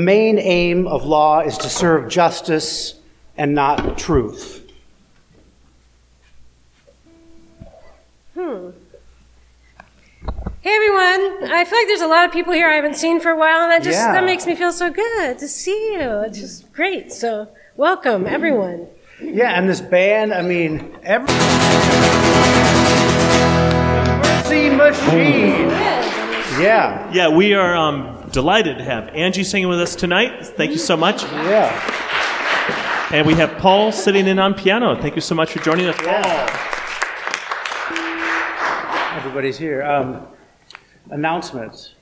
the main aim of law is to serve justice and not truth. Hmm. Hey everyone! I feel like there's a lot of people here I haven't seen for a while, and that just Yeah. that makes me feel so good to see you. It's just great. So welcome everyone. Yeah, and this band, I mean, every. Mercy Machine! Yeah, Yeah, we are um, delighted to have Angie singing with us tonight. Thank you so much. yeah. And we have Paul sitting in on piano. Thank you so much for joining us, Paul. Everybody's here. Um, announcements.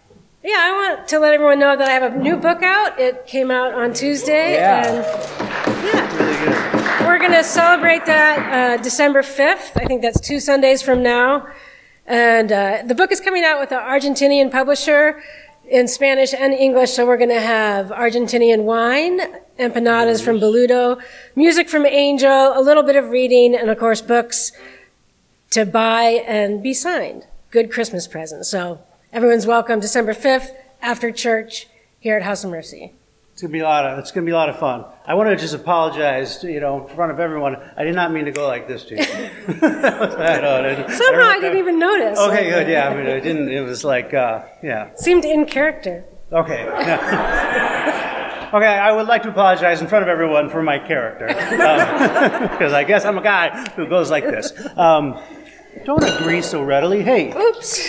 Yeah, I want to let everyone know that I have a new book out. It came out on Tuesday, Yeah. and yeah, Really good. we're going to celebrate that uh, December 5th. I think that's two Sundays from now. And uh, the book is coming out with an Argentinian publisher in Spanish and English, so we're going to have Argentinian wine, empanadas from Boludo, music from Angel, a little bit of reading, and of course, books to buy and be signed. Good Christmas present. So everyone's welcome December 5th after church here at House of Mercy. It's gonna be a lot of. It's gonna be a lot of fun. I want to just apologize, to, you know, in front of everyone. I did not mean to go like this to you. I know, I didn't- Somehow don't I didn't even notice. Okay, good. Yeah, I mean, I didn't. It was like, uh, yeah. Seemed in character. Okay. okay, I would like to apologize in front of everyone for my character. Because I guess I'm a guy who goes like this. Um, don't agree so readily. Hey, Oops.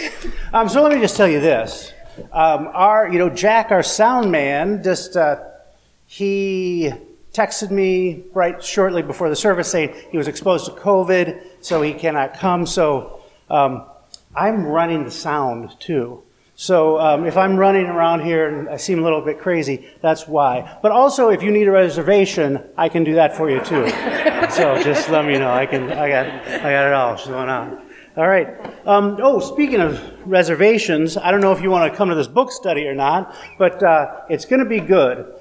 um, so let me just tell you this. Um, our, you know, Jack, our sound man, just, uh, he texted me right shortly before the service saying he was exposed to COVID, so he cannot come. So um, I'm running the sound too. So um, if I'm running around here and I seem a little bit crazy, that's why. But also, if you need a reservation, I can do that for you too. so just let me know. I can. I got. I got it all going on. All right. Um, oh, speaking of reservations, I don't know if you want to come to this book study or not, but uh, it's going to be good.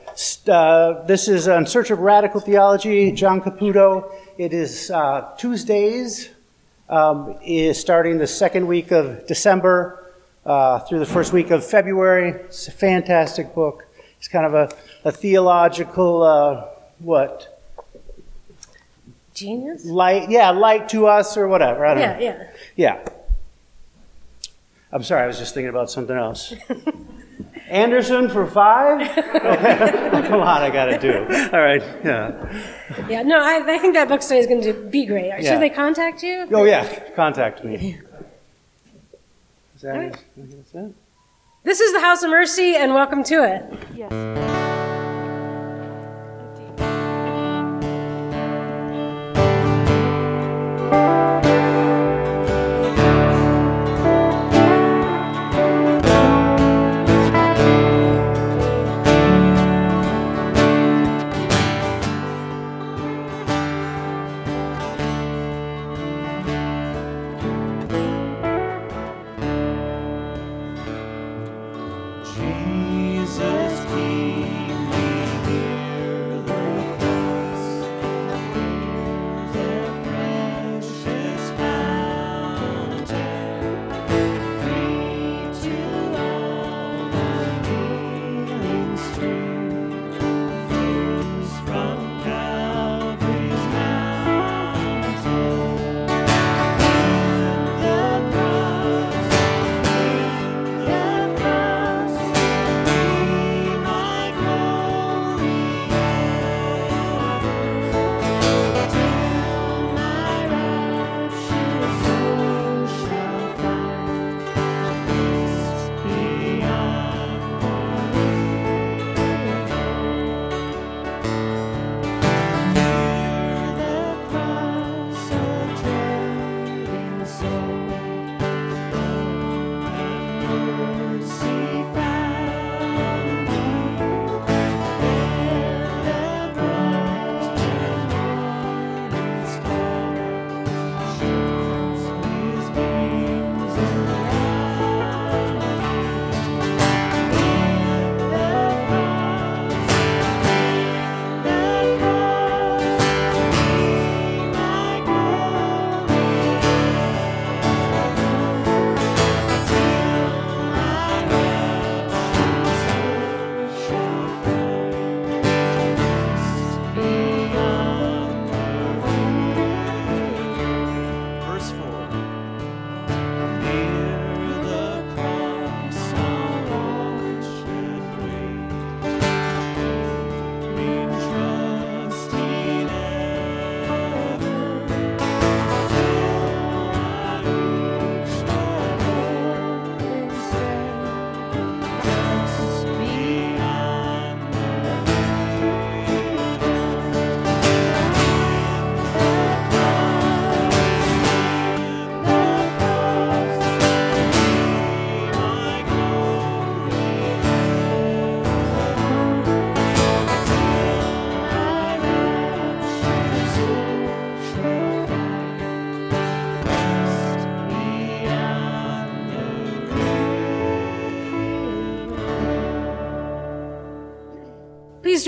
Uh, this is In Search of Radical Theology, John Caputo. It is uh, Tuesdays, um, is starting the second week of December uh, through the first week of February. It's a fantastic book. It's kind of a, a theological, uh, what? Genius? Light, yeah, light to us or whatever. I don't Yeah, know. yeah. Yeah. I'm sorry, I was just thinking about something else. Anderson for five? Come on, I got to do. All right, yeah. Yeah, no, I, I think that book study is going to be great. Should they contact you? Oh, yeah, contact me. Is that, All right. I think it? This is the House of Mercy, and welcome to it. Jesus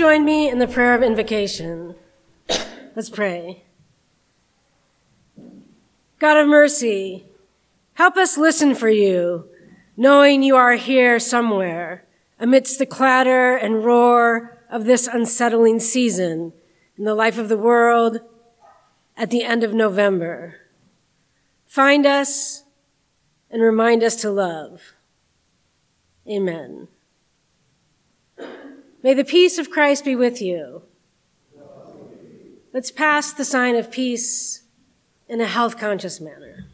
join me in the prayer of invocation. Let's pray. God of mercy, help us listen for you, knowing you are here somewhere amidst the clatter and roar of this unsettling season in the life of the world at the end of November. Find us and remind us to love. Amen. May the peace of Christ be with you. Let's pass the sign of peace in a health conscious manner.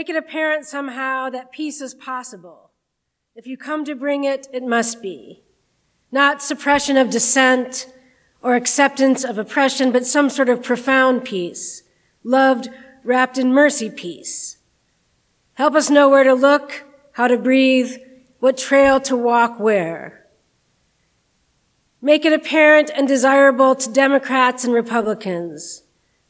Make it apparent somehow that peace is possible. If you come to bring it, it must be. Not suppression of dissent or acceptance of oppression, but some sort of profound peace, loved, wrapped in mercy peace. Help us know where to look, how to breathe, what trail to walk where. Make it apparent and desirable to Democrats and Republicans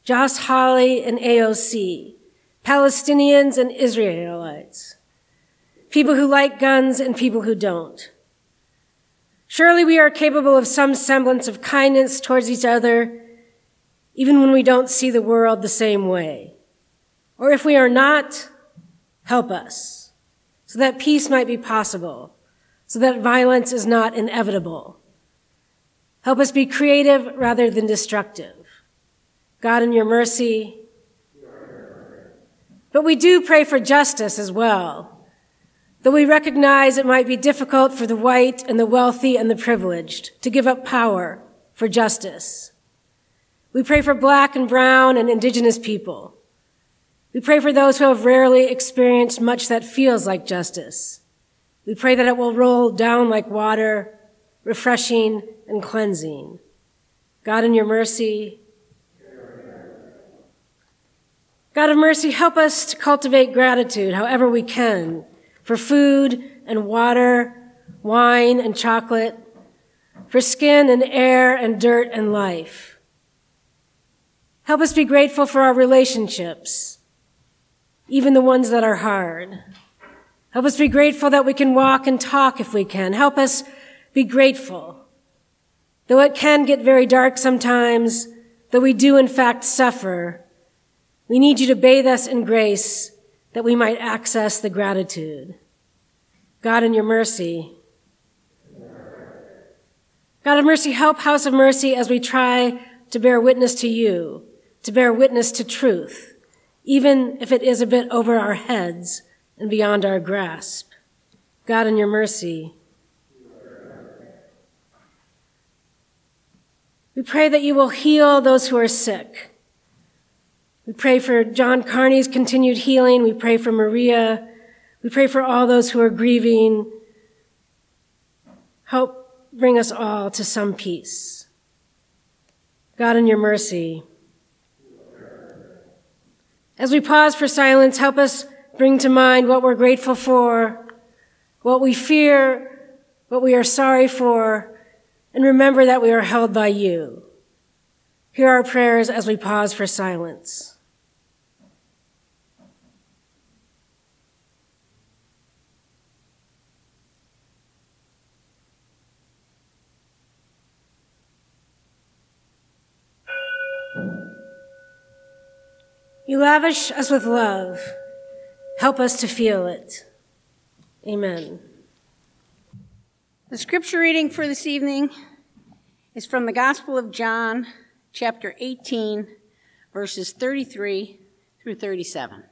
Josh Hawley and AOC, Palestinians and Israelites, people who like guns and people who don't. Surely we are capable of some semblance of kindness towards each other, even when we don't see the world the same way. Or if we are not, help us, so that peace might be possible, so that violence is not inevitable. Help us be creative rather than destructive. God, in your mercy. But we do pray for justice as well. Though we recognize it might be difficult for the white and the wealthy and the privileged to give up power for justice. We pray for black and brown and indigenous people. We pray for those who have rarely experienced much that feels like justice. We pray that it will roll down like water, refreshing and cleansing. God, in your mercy, God of mercy, help us to cultivate gratitude however we can for food and water, wine and chocolate, for skin and air and dirt and life. Help us be grateful for our relationships, even the ones that are hard. Help us be grateful that we can walk and talk if we can. Help us be grateful. Though it can get very dark sometimes, though we do in fact suffer, we need you to bathe us in grace that we might access the gratitude. God, in your mercy, God of mercy, help House of Mercy as we try to bear witness to you, to bear witness to truth, even if it is a bit over our heads and beyond our grasp. God, in your mercy, we pray that you will heal those who are sick. We pray for John Carney's continued healing. We pray for Maria. We pray for all those who are grieving. Help bring us all to some peace. God, in your mercy, as we pause for silence, help us bring to mind what we're grateful for, what we fear, what we are sorry for, and remember that we are held by you. Hear our prayers as we pause for silence. You lavish us with love. Help us to feel it. Amen. The scripture reading for this evening is from the Gospel of John, chapter 18, verses 33 through 37.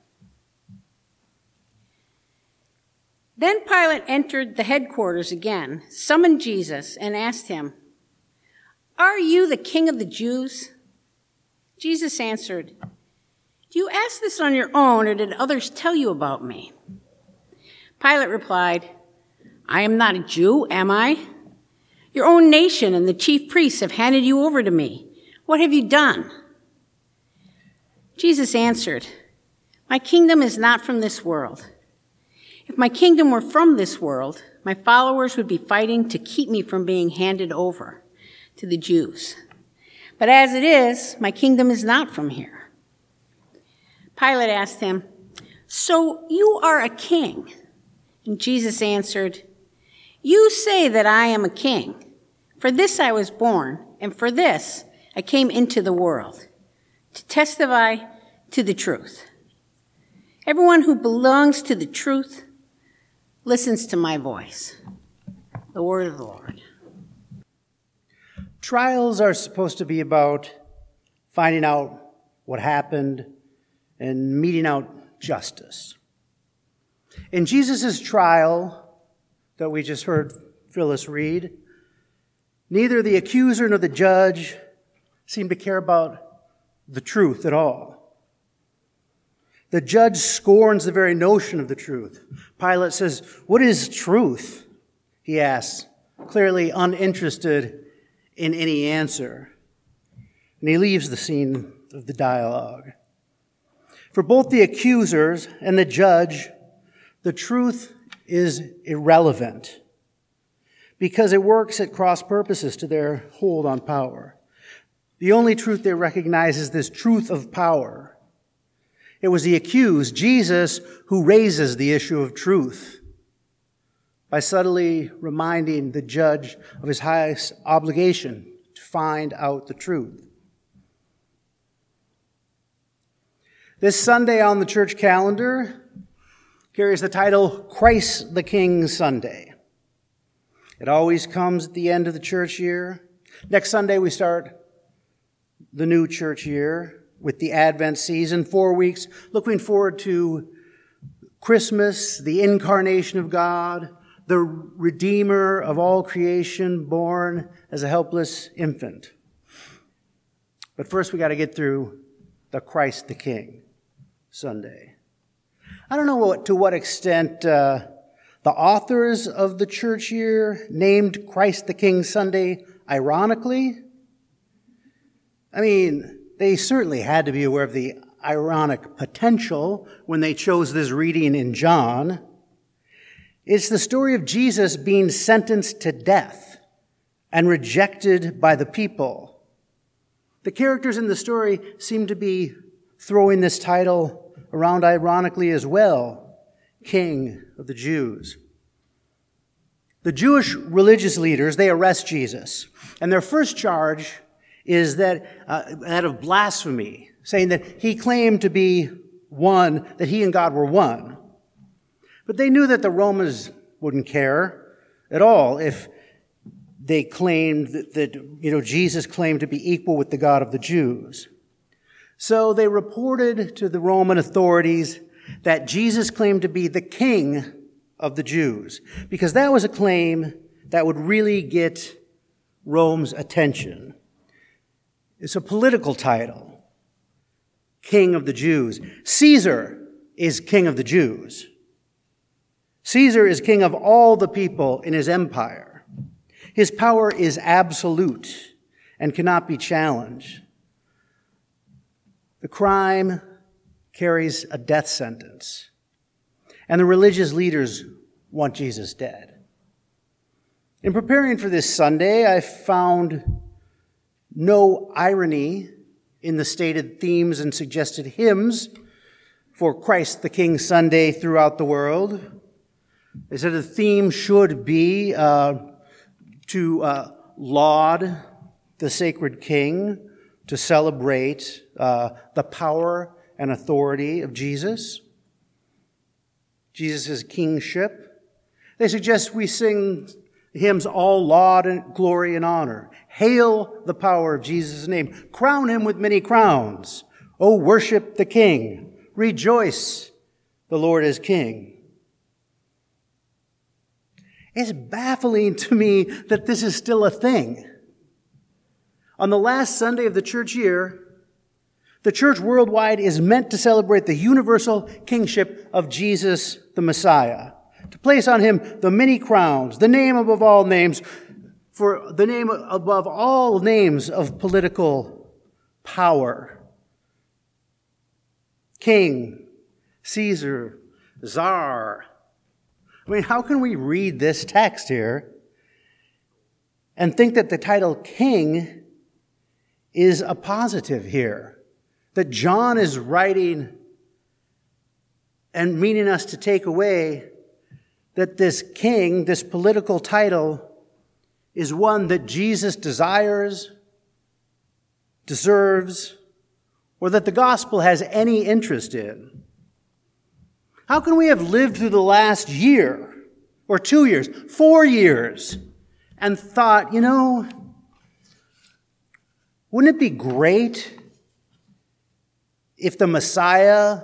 Then Pilate entered the headquarters again, summoned Jesus, and asked him, Are you the king of the Jews? Jesus answered, do you ask this on your own, or did others tell you about me? Pilate replied, I am not a Jew, am I? Your own nation and the chief priests have handed you over to me. What have you done? Jesus answered, My kingdom is not from this world. If my kingdom were from this world, my followers would be fighting to keep me from being handed over to the Jews. But as it is, my kingdom is not from here. Pilate asked him, So you are a king? And Jesus answered, You say that I am a king. For this I was born, and for this I came into the world, to testify to the truth. Everyone who belongs to the truth listens to my voice. The word of the Lord. Trials are supposed to be about finding out what happened and meting out justice. In Jesus' trial that we just heard Phyllis read, neither the accuser nor the judge seemed to care about the truth at all. The judge scorns the very notion of the truth. Pilate says, What is truth? He asks, clearly uninterested in any answer. And he leaves the scene of the dialogue. For both the accusers and the judge, the truth is irrelevant because it works at cross purposes to their hold on power. The only truth they recognize is this truth of power. It was the accused, Jesus, who raises the issue of truth by subtly reminding the judge of his highest obligation to find out the truth. This Sunday on the church calendar carries the title Christ the King Sunday. It always comes at the end of the church year. Next Sunday, we start the new church year with the Advent season, four weeks, looking forward to Christmas, the incarnation of God, the Redeemer of all creation, born as a helpless infant. But first, we got to get through the Christ the King. Sunday. I don't know what, to what extent uh, the authors of the church year named Christ the King Sunday ironically. I mean, they certainly had to be aware of the ironic potential when they chose this reading in John. It's the story of Jesus being sentenced to death and rejected by the people. The characters in the story seem to be throwing this title around ironically as well King of the Jews. The Jewish religious leaders, they arrest Jesus. And their first charge is that, uh, that of blasphemy, saying that he claimed to be one, that he and God were one. But they knew that the Romans wouldn't care at all if they claimed that, that, you know, Jesus claimed to be equal with the God of the Jews. So they reported to the Roman authorities that Jesus claimed to be the king of the Jews, because that was a claim that would really get Rome's attention. It's a political title. King of the Jews. Caesar is king of the Jews. Caesar is king of all the people in his empire. His power is absolute and cannot be challenged. The crime carries a death sentence, and the religious leaders want Jesus dead. In preparing for this Sunday, I found no irony in the stated themes and suggested hymns for Christ the King Sunday throughout the world. They said the theme should be uh, to uh, laud the sacred King, to celebrate uh, the power and authority of Jesus, Jesus' kingship. They suggest we sing hymns all laud and glory and honor. Hail the power of Jesus' name. Crown him with many crowns. Oh, worship the King. Rejoice, the Lord is King. It's baffling to me that this is still a thing. On the last Sunday of the church year, the church worldwide is meant to celebrate the universal kingship of Jesus the Messiah, to place on him the many crowns, the name above all names, for the name above all names of political power. King, Caesar, Czar. I mean, how can we read this text here and think that the title king is a positive here? That John is writing and meaning us to take away that this king, this political title, is one that Jesus desires, deserves, or that the gospel has any interest in. How can we have lived through the last year, or two years, four years, and thought, you know, wouldn't it be great if the Messiah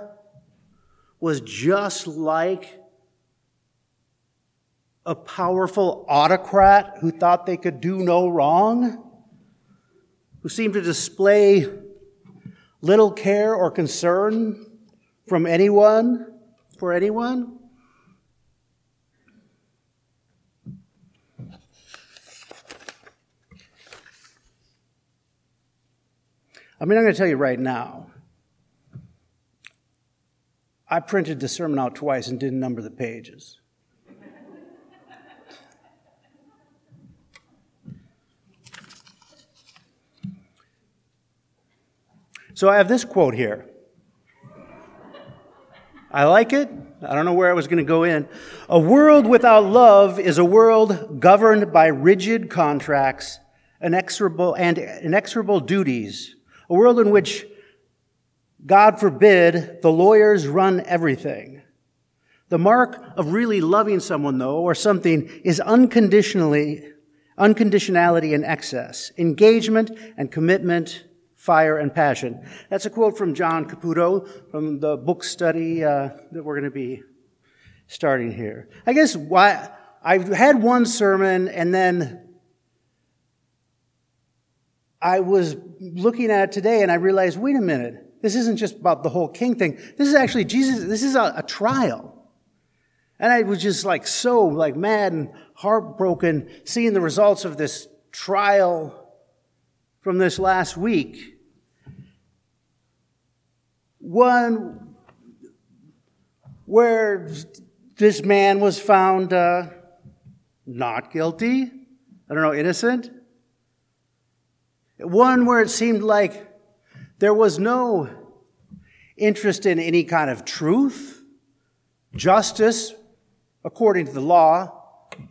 was just like a powerful autocrat who thought they could do no wrong, who seemed to display little care or concern from anyone, for anyone. I mean, I'm going to tell you right now. I printed the sermon out twice and didn't number the pages. So I have this quote here. I like it. I don't know where I was going to go in. A world without love is a world governed by rigid contracts, inexorable and inexorable duties. A world in which, God forbid, the lawyers run everything. The mark of really loving someone, though, or something, is unconditionally, unconditionality and excess, engagement and commitment fire and passion. That's a quote from John Caputo from the book study uh, that we're going to be starting here. I guess why I've had one sermon and then I was looking at it today and I realized, wait a minute, this isn't just about the whole king thing. This is actually Jesus, this is a, a trial. And I was just like so like mad and heartbroken seeing the results of this trial from this last week. One where this man was found uh, not guilty, I don't know, innocent. One where it seemed like there was no interest in any kind of truth, justice, according to the law,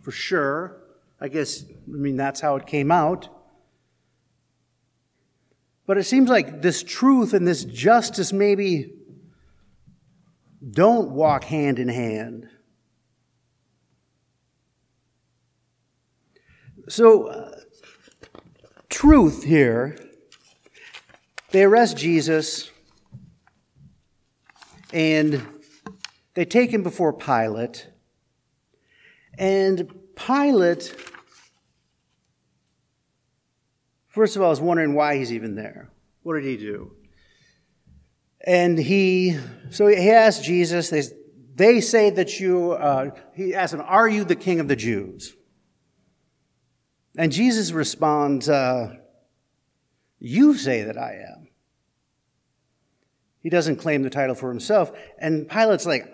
for sure. I guess, I mean, that's how it came out. But it seems like this truth and this justice maybe don't walk hand in hand. So, uh, truth here, they arrest Jesus and they take him before Pilate. And Pilate, first of all, is wondering why he's even there. What did he do? And he, so he asked Jesus, they, they say that you, uh, he asked him, Are you the king of the Jews? And Jesus responds, uh, You say that I am. He doesn't claim the title for himself. And Pilate's like,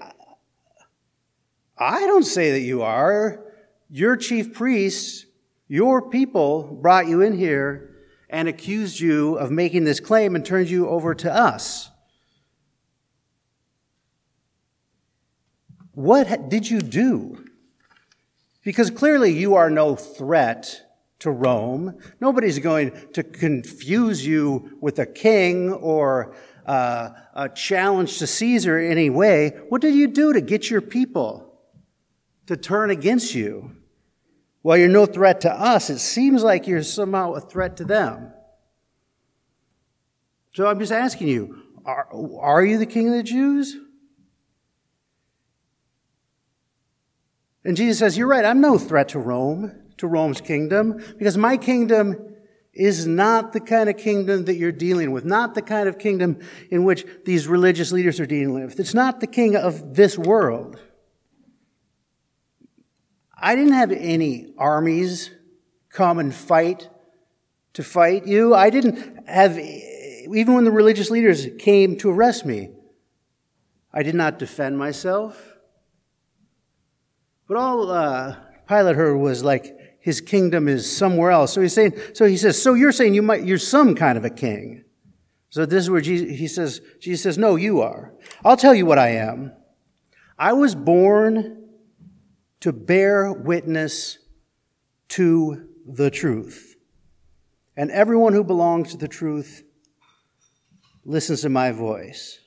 I don't say that you are. Your chief priests, your people brought you in here and accused you of making this claim and turned you over to us. What did you do? Because clearly you are no threat to Rome. Nobody's going to confuse you with a king or uh, a challenge to Caesar in any way. What did you do to get your people to turn against you? While you're no threat to us, it seems like you're somehow a threat to them. So I'm just asking you, are, are you the king of the Jews? And Jesus says, You're right, I'm no threat to Rome to Rome's kingdom because my kingdom is not the kind of kingdom that you're dealing with, not the kind of kingdom in which these religious leaders are dealing with. It's not the king of this world. I didn't have any armies come and fight to fight you. I didn't have, even when the religious leaders came to arrest me, I did not defend myself. But all uh, Pilate heard was like, his kingdom is somewhere else. So he's saying, so he says, so you're saying you might, you're some kind of a king. So this is where Jesus, he says, Jesus says, no, you are. I'll tell you what I am. I was born to bear witness to the truth. And everyone who belongs to the truth listens to my voice.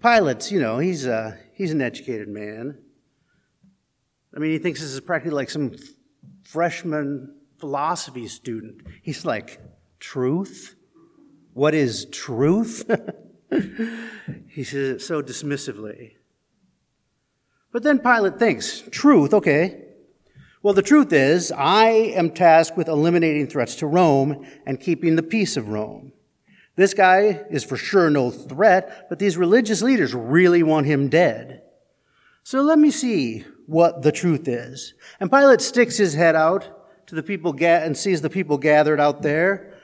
Pilate's, you know, he's, a, he's an educated man. I mean, he thinks this is practically like some freshman philosophy student. He's like, truth? What is truth? he says it so dismissively. But then Pilate thinks, truth, okay. Well, the truth is, I am tasked with eliminating threats to Rome and keeping the peace of Rome. This guy is for sure no threat, but these religious leaders really want him dead. So let me see what the truth is. And Pilate sticks his head out to the people ga- and sees the people gathered out there,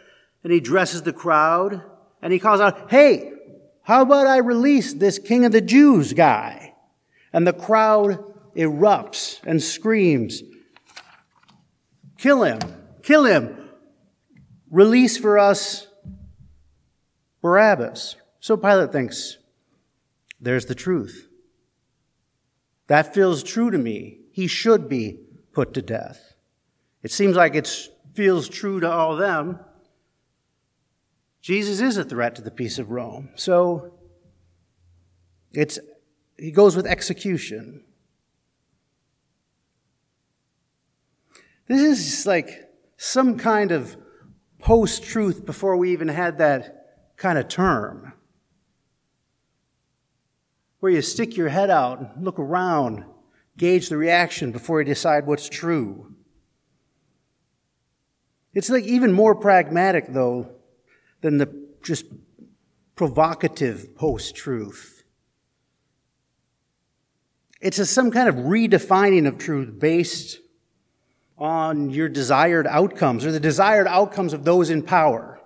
and he dresses the crowd, and he calls out, Hey, how about I release this king of the Jews guy? And the crowd erupts and screams, Kill him! Kill him! Release for us Barabbas. So Pilate thinks, there's the truth. That feels true to me. He should be put to death. It seems like it feels true to all them. Jesus is a threat to the peace of Rome. So it's, he goes with execution. This is like some kind of post truth before we even had that kind of term where you stick your head out and look around, gauge the reaction before you decide what's true. It's like even more pragmatic, though, than the just provocative post truth. It's a, some kind of redefining of truth based on your desired outcomes or the desired outcomes of those in power.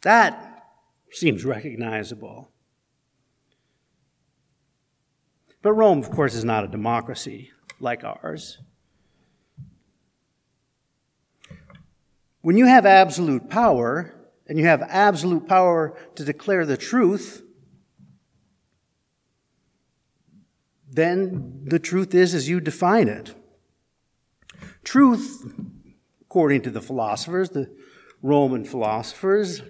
That seems recognizable. But Rome, of course, is not a democracy like ours. When you have absolute power, and you have absolute power to declare the truth, then the truth is as you define it. Truth according to the philosophers, the Roman philosophers.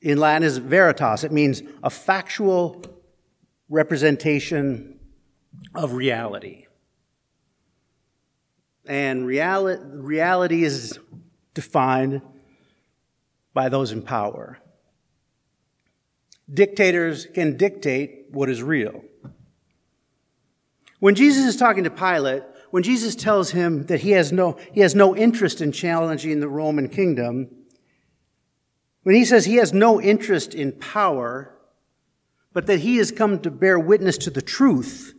In Latin is veritas. It means a factual representation of reality. And reality, reality is defined by those in power. Dictators can dictate what is real. When Jesus is talking to Pilate, when Jesus tells him that he has no, he has no interest in challenging the Roman kingdom, when he says he has no interest in power, but that he has come to bear witness to the truth,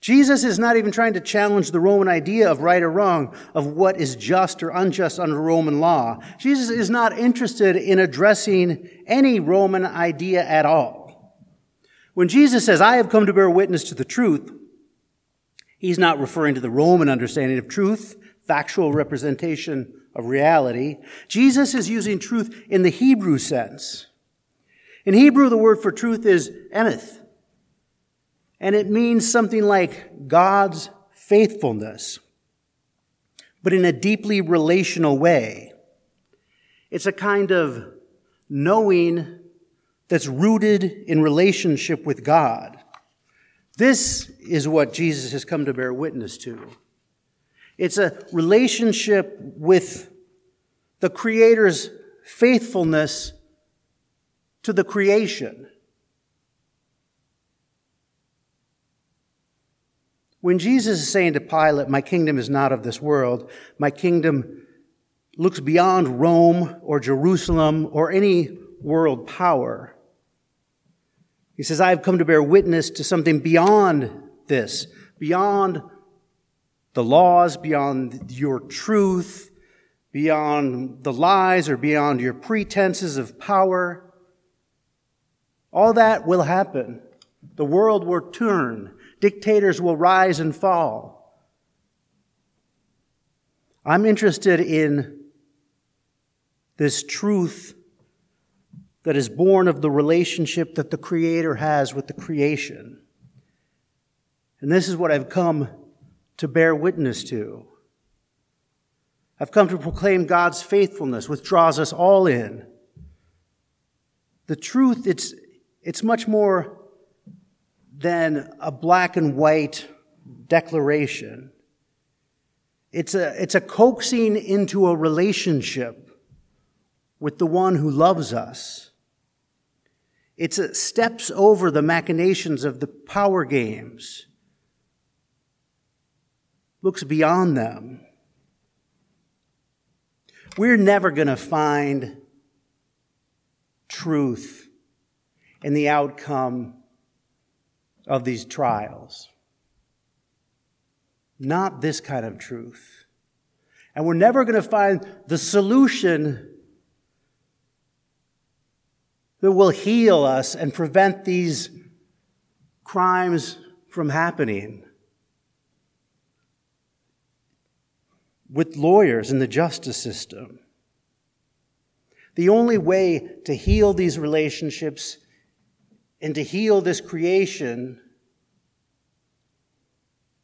Jesus is not even trying to challenge the Roman idea of right or wrong, of what is just or unjust under Roman law. Jesus is not interested in addressing any Roman idea at all. When Jesus says, I have come to bear witness to the truth, he's not referring to the Roman understanding of truth, factual representation of reality. Jesus is using truth in the Hebrew sense. In Hebrew, the word for truth is emeth and it means something like God's faithfulness, but in a deeply relational way. It's a kind of knowing that's rooted in relationship with God. This is what Jesus has come to bear witness to. It's a relationship with the Creator's faithfulness to the creation. When Jesus is saying to Pilate, My kingdom is not of this world, my kingdom looks beyond Rome or Jerusalem or any world power. He says, I have come to bear witness to something beyond this, beyond the laws, beyond your truth, beyond the lies or beyond your pretenses of power. All that will happen. The world will turn Dictators will rise and fall. I'm interested in this truth that is born of the relationship that the Creator has with the creation. And this is what I've come to bear witness to. I've come to proclaim God's faithfulness, which draws us all in. The truth, it's, it's much more than a black and white declaration. It's a, it's a coaxing into a relationship with the one who loves us. It's a steps over the machinations of the power games, looks beyond them. We're never going to find truth in the outcome of these trials. Not this kind of truth. And we're never going to find the solution that will heal us and prevent these crimes from happening. With lawyers in the justice system. The only way to heal these relationships and to heal this creation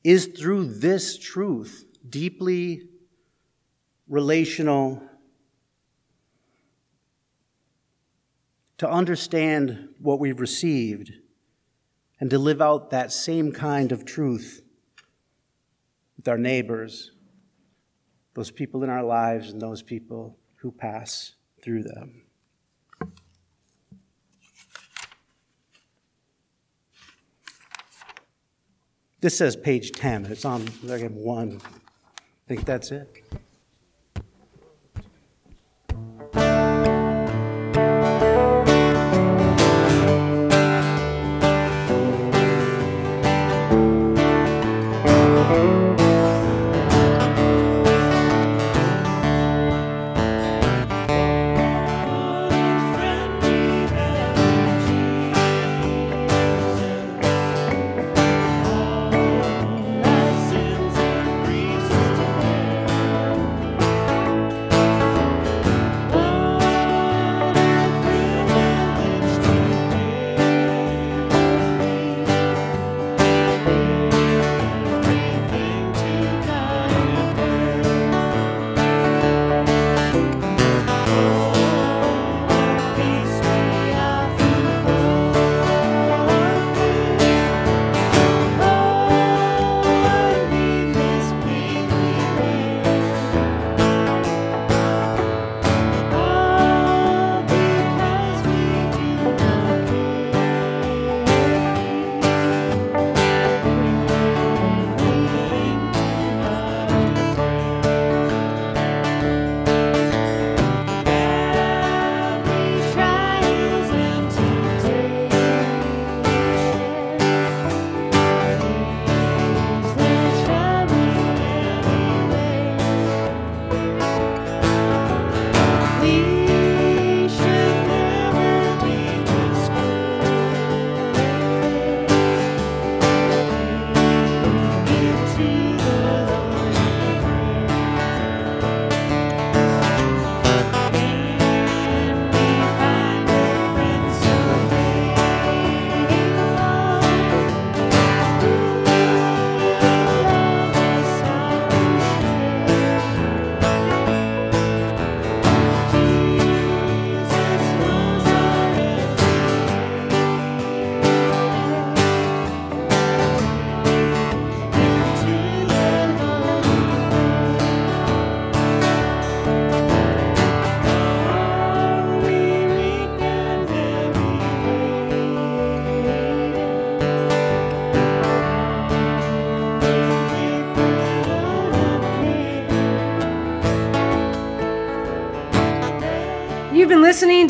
is through this truth, deeply relational, to understand what we've received and to live out that same kind of truth with our neighbors, those people in our lives, and those people who pass through them. This says page 10. It's on again one. I think that's it.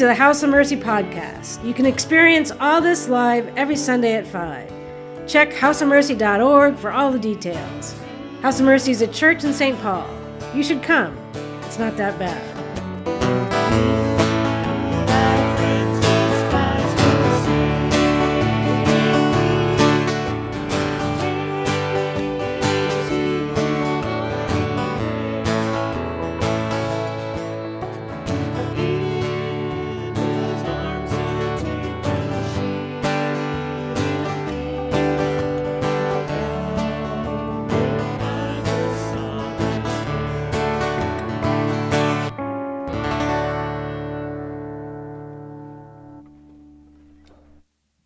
To the House of Mercy podcast. You can experience all this live every Sunday at 5. Check houseofmercy.org for all the details. House of Mercy is a church in St. Paul. You should come. It's not that bad.